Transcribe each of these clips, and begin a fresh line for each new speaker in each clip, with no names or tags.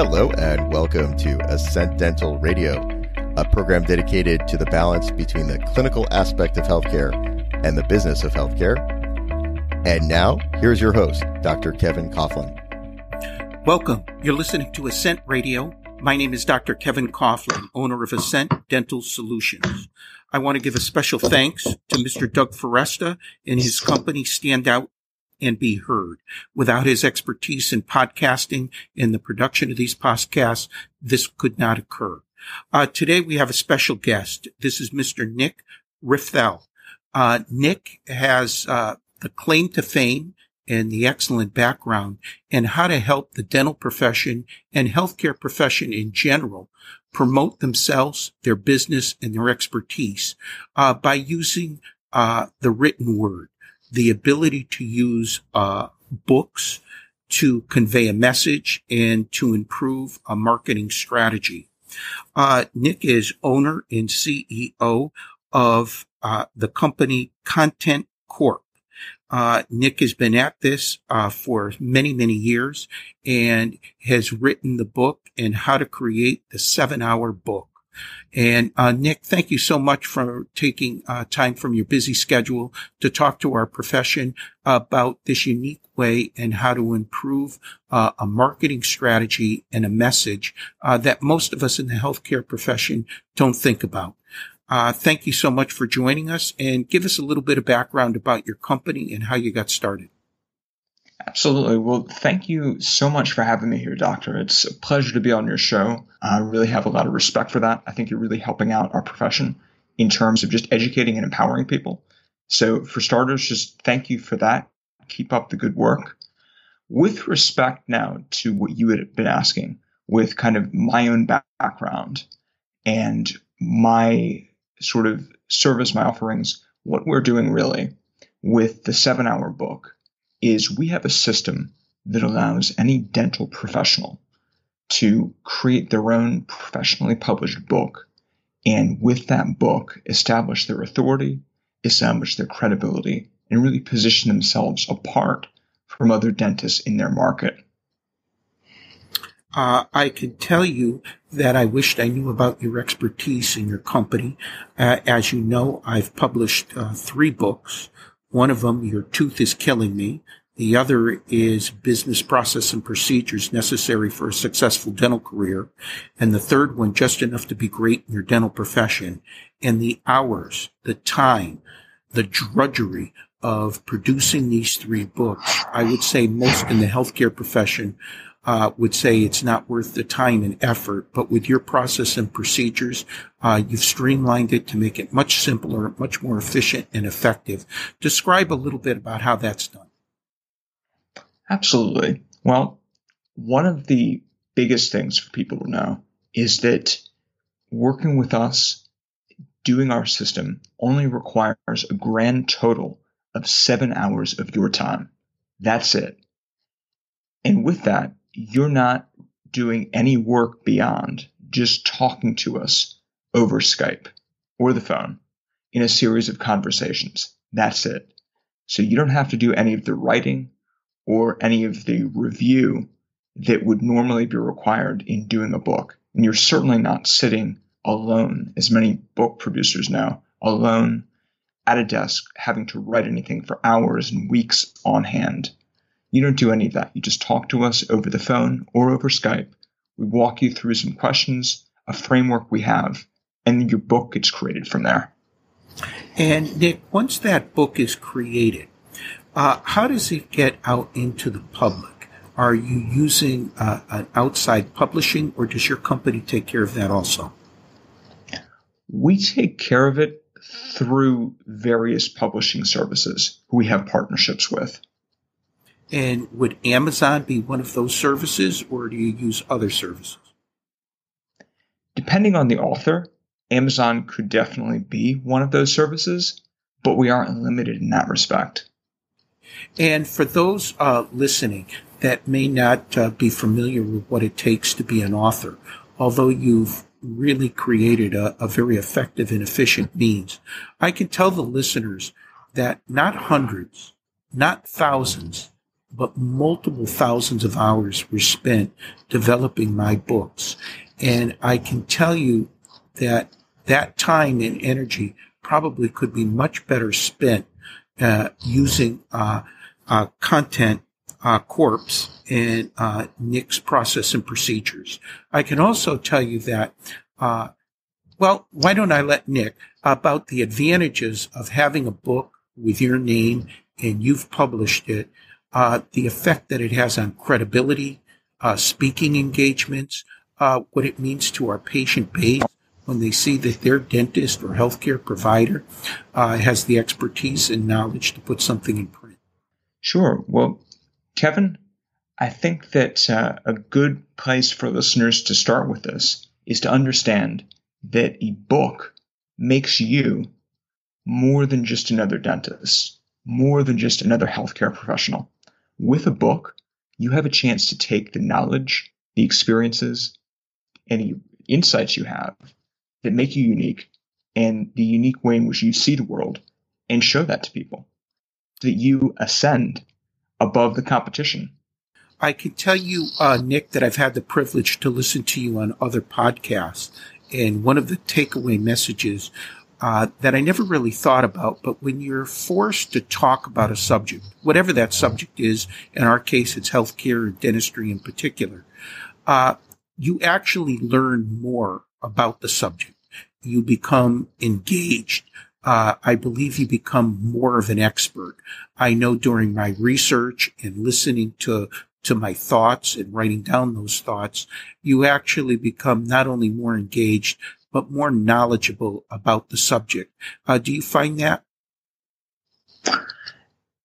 Hello, and welcome to Ascent Dental Radio, a program dedicated to the balance between the clinical aspect of healthcare and the business of healthcare. And now, here's your host, Dr. Kevin Coughlin.
Welcome. You're listening to Ascent Radio. My name is Dr. Kevin Coughlin, owner of Ascent Dental Solutions. I want to give a special thanks to Mr. Doug Foresta and his company Standout and be heard. Without his expertise in podcasting and the production of these podcasts, this could not occur. Uh, today we have a special guest. This is Mr. Nick Rathiel. Uh, Nick has uh, the claim to fame and the excellent background and how to help the dental profession and healthcare profession in general promote themselves, their business, and their expertise uh, by using uh, the written word the ability to use uh, books to convey a message and to improve a marketing strategy. Uh, Nick is owner and CEO of uh, the company Content Corps. Uh, Nick has been at this uh, for many, many years and has written the book and how to create the seven hour book. And uh, Nick, thank you so much for taking uh, time from your busy schedule to talk to our profession about this unique way and how to improve uh, a marketing strategy and a message uh, that most of us in the healthcare profession don't think about. Uh, thank you so much for joining us and give us a little bit of background about your company and how you got started.
Absolutely. Well, thank you so much for having me here, Doctor. It's a pleasure to be on your show. I really have a lot of respect for that. I think you're really helping out our profession in terms of just educating and empowering people. So, for starters, just thank you for that. Keep up the good work. With respect now to what you had been asking, with kind of my own background and my sort of service, my offerings, what we're doing really with the seven hour book is we have a system that allows any dental professional to create their own professionally published book and with that book establish their authority, establish their credibility, and really position themselves apart from other dentists in their market.
Uh, I can tell you that I wished I knew about your expertise in your company. Uh, as you know, I've published uh, three books. One of them, Your Tooth is Killing Me. The other is business process and procedures necessary for a successful dental career. And the third one, just enough to be great in your dental profession. And the hours, the time, the drudgery of producing these three books, I would say most in the healthcare profession uh, would say it's not worth the time and effort. But with your process and procedures, uh, you've streamlined it to make it much simpler, much more efficient and effective. Describe a little bit about how that's done.
Absolutely. Well, one of the biggest things for people to know is that working with us, doing our system, only requires a grand total of seven hours of your time. That's it. And with that, you're not doing any work beyond just talking to us over Skype or the phone in a series of conversations. That's it. So you don't have to do any of the writing or any of the review that would normally be required in doing a book. And you're certainly not sitting alone, as many book producers know, alone, at a desk, having to write anything for hours and weeks on hand. You don't do any of that. You just talk to us over the phone or over Skype. We walk you through some questions, a framework we have, and your book gets created from there.
And Nick, once that book is created, uh, how does it get out into the public? Are you using uh, an outside publishing, or does your company take care of that also?
We take care of it through various publishing services who we have partnerships with.
And would Amazon be one of those services, or do you use other services?
Depending on the author, Amazon could definitely be one of those services, but we aren't limited in that respect.
And for those uh, listening that may not uh, be familiar with what it takes to be an author, although you've really created a, a very effective and efficient means, I can tell the listeners that not hundreds, not thousands, but multiple thousands of hours were spent developing my books. And I can tell you that that time and energy probably could be much better spent uh, using uh, uh, content uh, corpse and uh, Nick's process and procedures. I can also tell you that, uh, well, why don't I let Nick about the advantages of having a book with your name and you've published it uh, the effect that it has on credibility, uh, speaking engagements, uh, what it means to our patient base when they see that their dentist or healthcare provider uh, has the expertise and knowledge to put something in print.
Sure. Well, Kevin, I think that uh, a good place for listeners to start with this is to understand that a book makes you more than just another dentist, more than just another healthcare professional. With a book, you have a chance to take the knowledge, the experiences, any insights you have that make you unique and the unique way in which you see the world and show that to people. That you ascend above the competition.
I can tell you, uh, Nick, that I've had the privilege to listen to you on other podcasts. And one of the takeaway messages uh, that I never really thought about. But when you're forced to talk about a subject, whatever that subject is, in our case, it's healthcare and dentistry in particular, uh, you actually learn more about the subject. You become engaged. Uh, I believe you become more of an expert. I know during my research and listening to to my thoughts and writing down those thoughts, you actually become not only more engaged, but more knowledgeable about the subject. Uh, do you find that?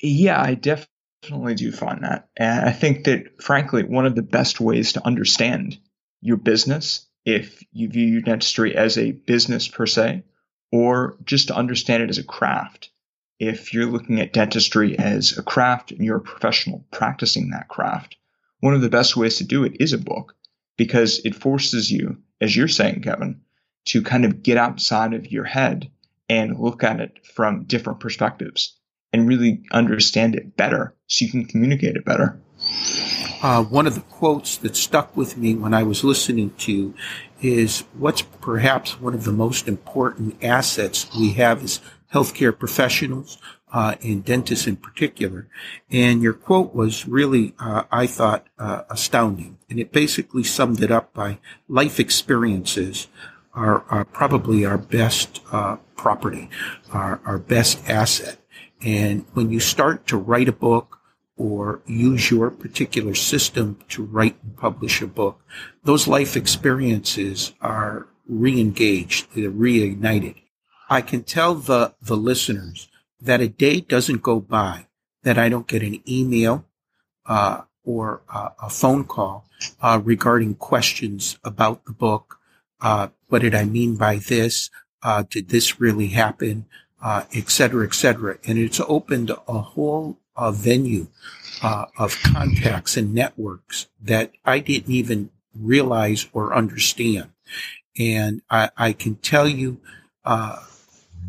Yeah, I definitely do find that. And I think that, frankly, one of the best ways to understand your business, if you view your dentistry as a business per se, or just to understand it as a craft, if you're looking at dentistry as a craft and you're a professional practicing that craft, one of the best ways to do it is a book because it forces you, as you're saying, Kevin, to kind of get outside of your head and look at it from different perspectives and really understand it better so you can communicate it better.
Uh, one of the quotes that stuck with me when I was listening to is what's perhaps one of the most important assets we have as healthcare professionals uh, and dentists in particular. And your quote was really, uh, I thought, uh, astounding. And it basically summed it up by life experiences are, are probably our best uh, property, our, our best asset. And when you start to write a book or use your particular system to write and publish a book, those life experiences are re-engaged, they're reignited. I can tell the, the listeners that a day doesn't go by that I don't get an email uh, or uh, a phone call uh, regarding questions about the book, uh, what did I mean by this? Uh, did this really happen? Uh, et cetera, et. And it's opened a whole uh, venue uh, of contacts and networks that I didn't even realize or understand. And I, I can tell you uh,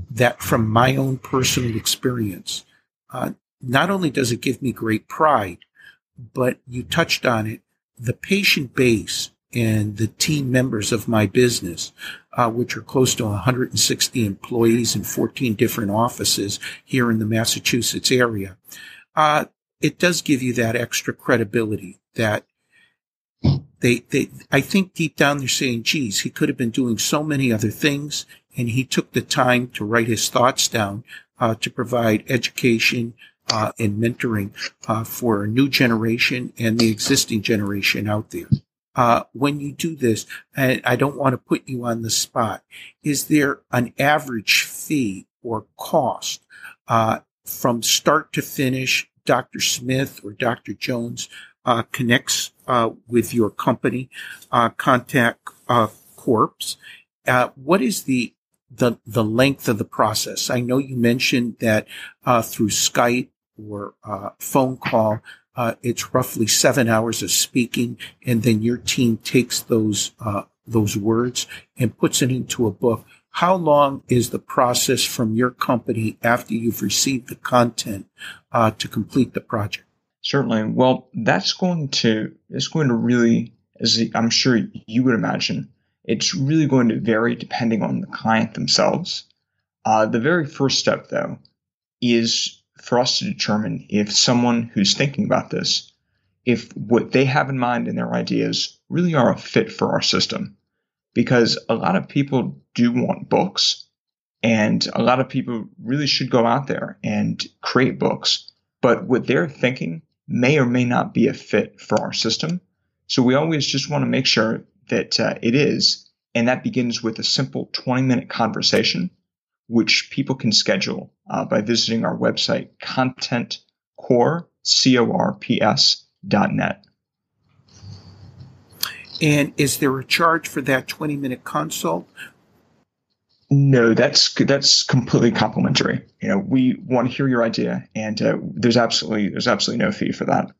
that from my own personal experience, uh, not only does it give me great pride, but you touched on it, the patient base and the team members of my business, uh, which are close to 160 employees in 14 different offices here in the Massachusetts area, uh, it does give you that extra credibility that they, they, I think deep down they're saying, geez, he could have been doing so many other things and he took the time to write his thoughts down, uh, to provide education, uh, and mentoring, uh, for a new generation and the existing generation out there. Uh, when you do this, and I don't want to put you on the spot, is there an average fee or cost, uh, from start to finish Dr. Smith or Dr. Jones uh, connects uh, with your company, uh, Contact uh, Corpse. Uh, what is the the the length of the process? I know you mentioned that uh, through Skype or phone call, it's roughly seven hours of speaking, and then your team takes those those words and puts it into a book how long is the process from your company after you've received the content uh, to complete the project?
Certainly. Well, that's going to it's going to really, as I'm sure you would imagine, it's really going to vary depending on the client themselves. Uh, the very first step, though, is for us to determine if someone who's thinking about this, if what they have in mind and their ideas really are a fit for our system because a lot of people do want books and a lot of people really should go out there and create books. But what they're thinking may or may not be a fit for our system. So we always just want to make sure that uh, it is. And that begins with a simple 20 minute conversation, which people can schedule uh, by visiting our website, contentcorps, C-O-R-P-S dot net.
And is there a charge for that 20 minute consult?
No, that's that's completely complimentary. You know, we want to hear your idea, and uh, there's absolutely there's absolutely no fee for that.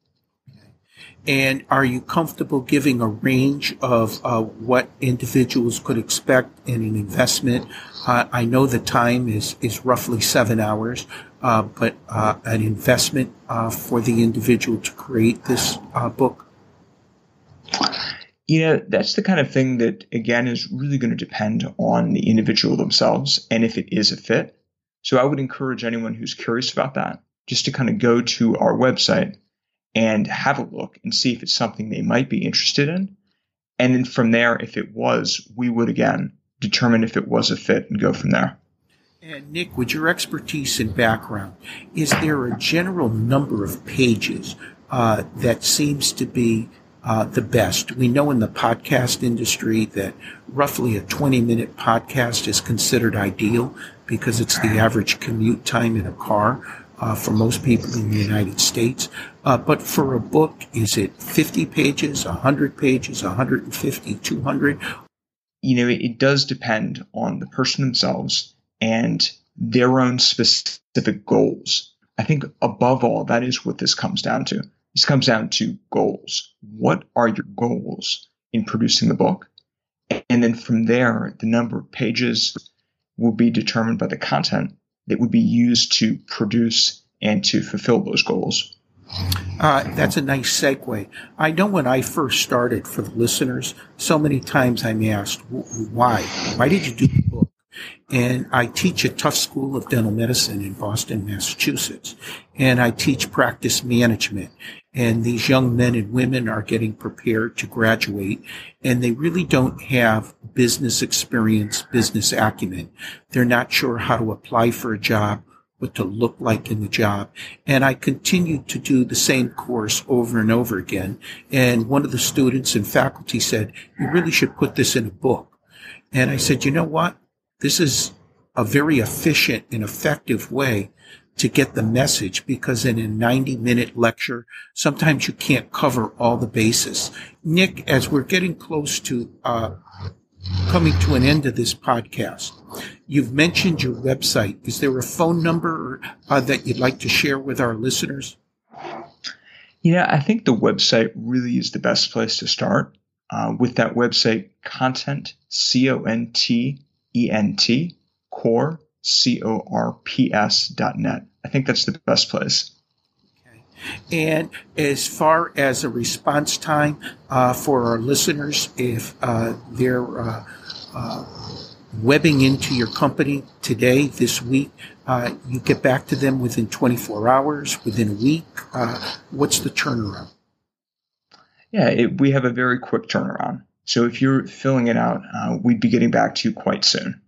And are you comfortable giving a range of uh, what individuals could expect in an investment? Uh, I know the time is is roughly seven hours, uh, but uh, an investment uh, for the individual to create this book
you know, that's the kind of thing that, again, is really going to depend on the individual themselves and if it is a fit. So I would encourage anyone who's curious about that just to kind of go to our website and have a look and see if it's something they might be interested in. And then from there, if it was, we would again determine if it was a fit and go from there.
And Nick, with your expertise and background, is there a general number of pages uh, that seems to be uh, the best. We know in the podcast industry that roughly a 20 minute podcast is considered ideal because it's the average commute time in a car uh, for most people in the United States. Uh, but for a book, is it 50 pages, 100 pages, 150, 200?
You know, it does depend on the person themselves and their own specific goals. I think above all, that is what this comes down to. This comes down to goals. What are your goals in producing the book? And then from there, the number of pages will be determined by the content that would be used to produce and to fulfill those goals.
Uh, that's a nice segue. I know when I first started for the listeners, so many times I'm asked, why? Why did you do the book? And I teach at Tufts School of Dental Medicine in Boston, Massachusetts. And I teach practice management. And these young men and women are getting prepared to graduate and they really don't have business experience, business acumen. They're not sure how to apply for a job, what to look like in the job. And I continued to do the same course over and over again. And one of the students and faculty said, you really should put this in a book. And I said, you know what? This is a very efficient and effective way to get the message because in a 90 minute lecture, sometimes you can't cover all the bases. Nick, as we're getting close to uh, coming to an end of this podcast, you've mentioned your website. Is there a phone number uh, that you'd like to share with our listeners?
Yeah, I think the website really is the best place to start. Uh, with that website, content, C O N T E N T, core, C O R P S dot net. I think that's the best place.
Okay. And as far as a response time uh, for our listeners, if uh, they're uh, uh webbing into your company today, this week, uh, you get back to them within 24 hours, within a week. Uh, what's the turnaround?
Yeah, it, we have a very quick turnaround. So if you're filling it out, uh, we'd be getting back to you quite soon.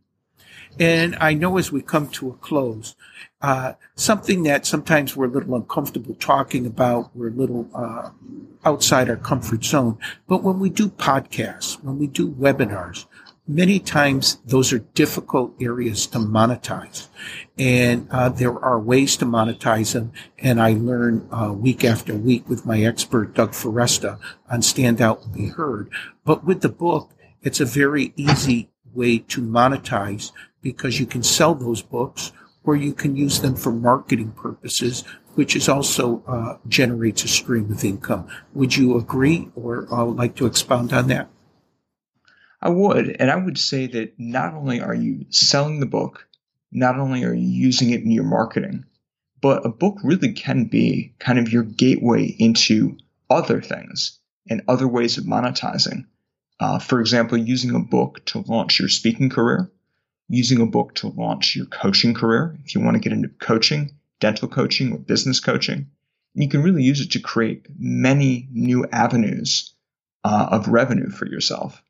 And I know as we come to a close, uh, something that sometimes we're a little uncomfortable talking about, we're a little uh, outside our comfort zone. But when we do podcasts, when we do webinars, many times those are difficult areas to monetize. And uh, there are ways to monetize them. And i learn uh, week after week with my expert doug foresta on stand out and be heard. But with the book it's a very easy way to monetize because you can sell those books or you can use them for marketing purposes which is also uh, generates a stream of income. Would you agree or uh, like to expound on that
I would. And I would say that not only are you selling the book, not only are you using it in your marketing, but a book really can be kind of your gateway into other things and other ways of monetizing. Uh, for example, using a book to launch your speaking career, using a book to launch your coaching career. If you want to get into coaching, dental coaching, or business coaching, you can really use it to create many new avenues uh, of revenue for yourself.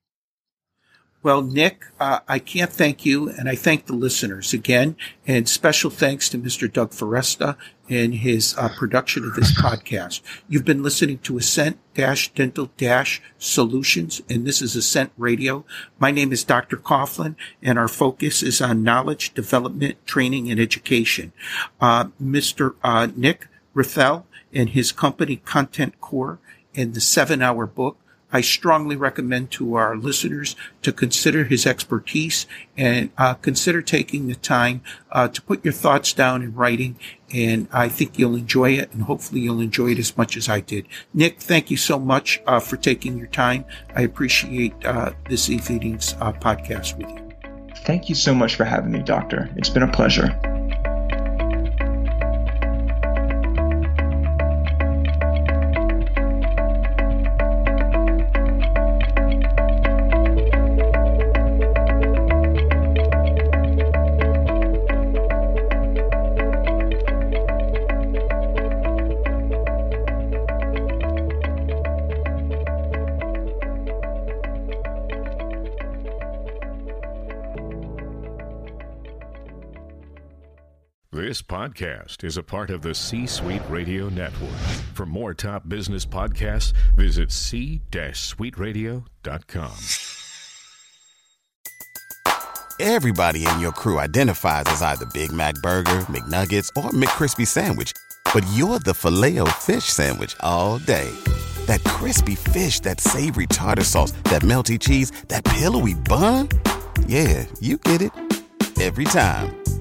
Well, Nick, uh, I can't thank you, and I thank the listeners again. And special thanks to Mr. Doug Foresta and his uh, production of this podcast. You've been listening to Ascent Dental Solutions, and this is Ascent Radio. My name is Dr. Coughlin, and our focus is on knowledge, development, training, and education. Uh, Mr. Uh, Nick Rathiel and his company Content Corps and the seven hour book I strongly recommend to our listeners to consider his expertise and uh, consider taking the time uh, to put your thoughts down in writing. And I think you'll enjoy it, and hopefully you'll enjoy it as much as I did. Nick, thank you so much uh, for taking your time. I appreciate uh, this evening's uh, podcast with you.
Thank you so much for having me, Doctor. It's been a pleasure.
Podcast is a part of the C Suite Radio Network. For more top business podcasts, visit c-suiteradio.com.
Everybody in your crew identifies as either Big Mac Burger, McNuggets, or McCrispy Sandwich, but you're the filet fish Sandwich all day. That crispy fish, that savory tartar sauce, that melty cheese, that pillowy bun. Yeah, you get it every time.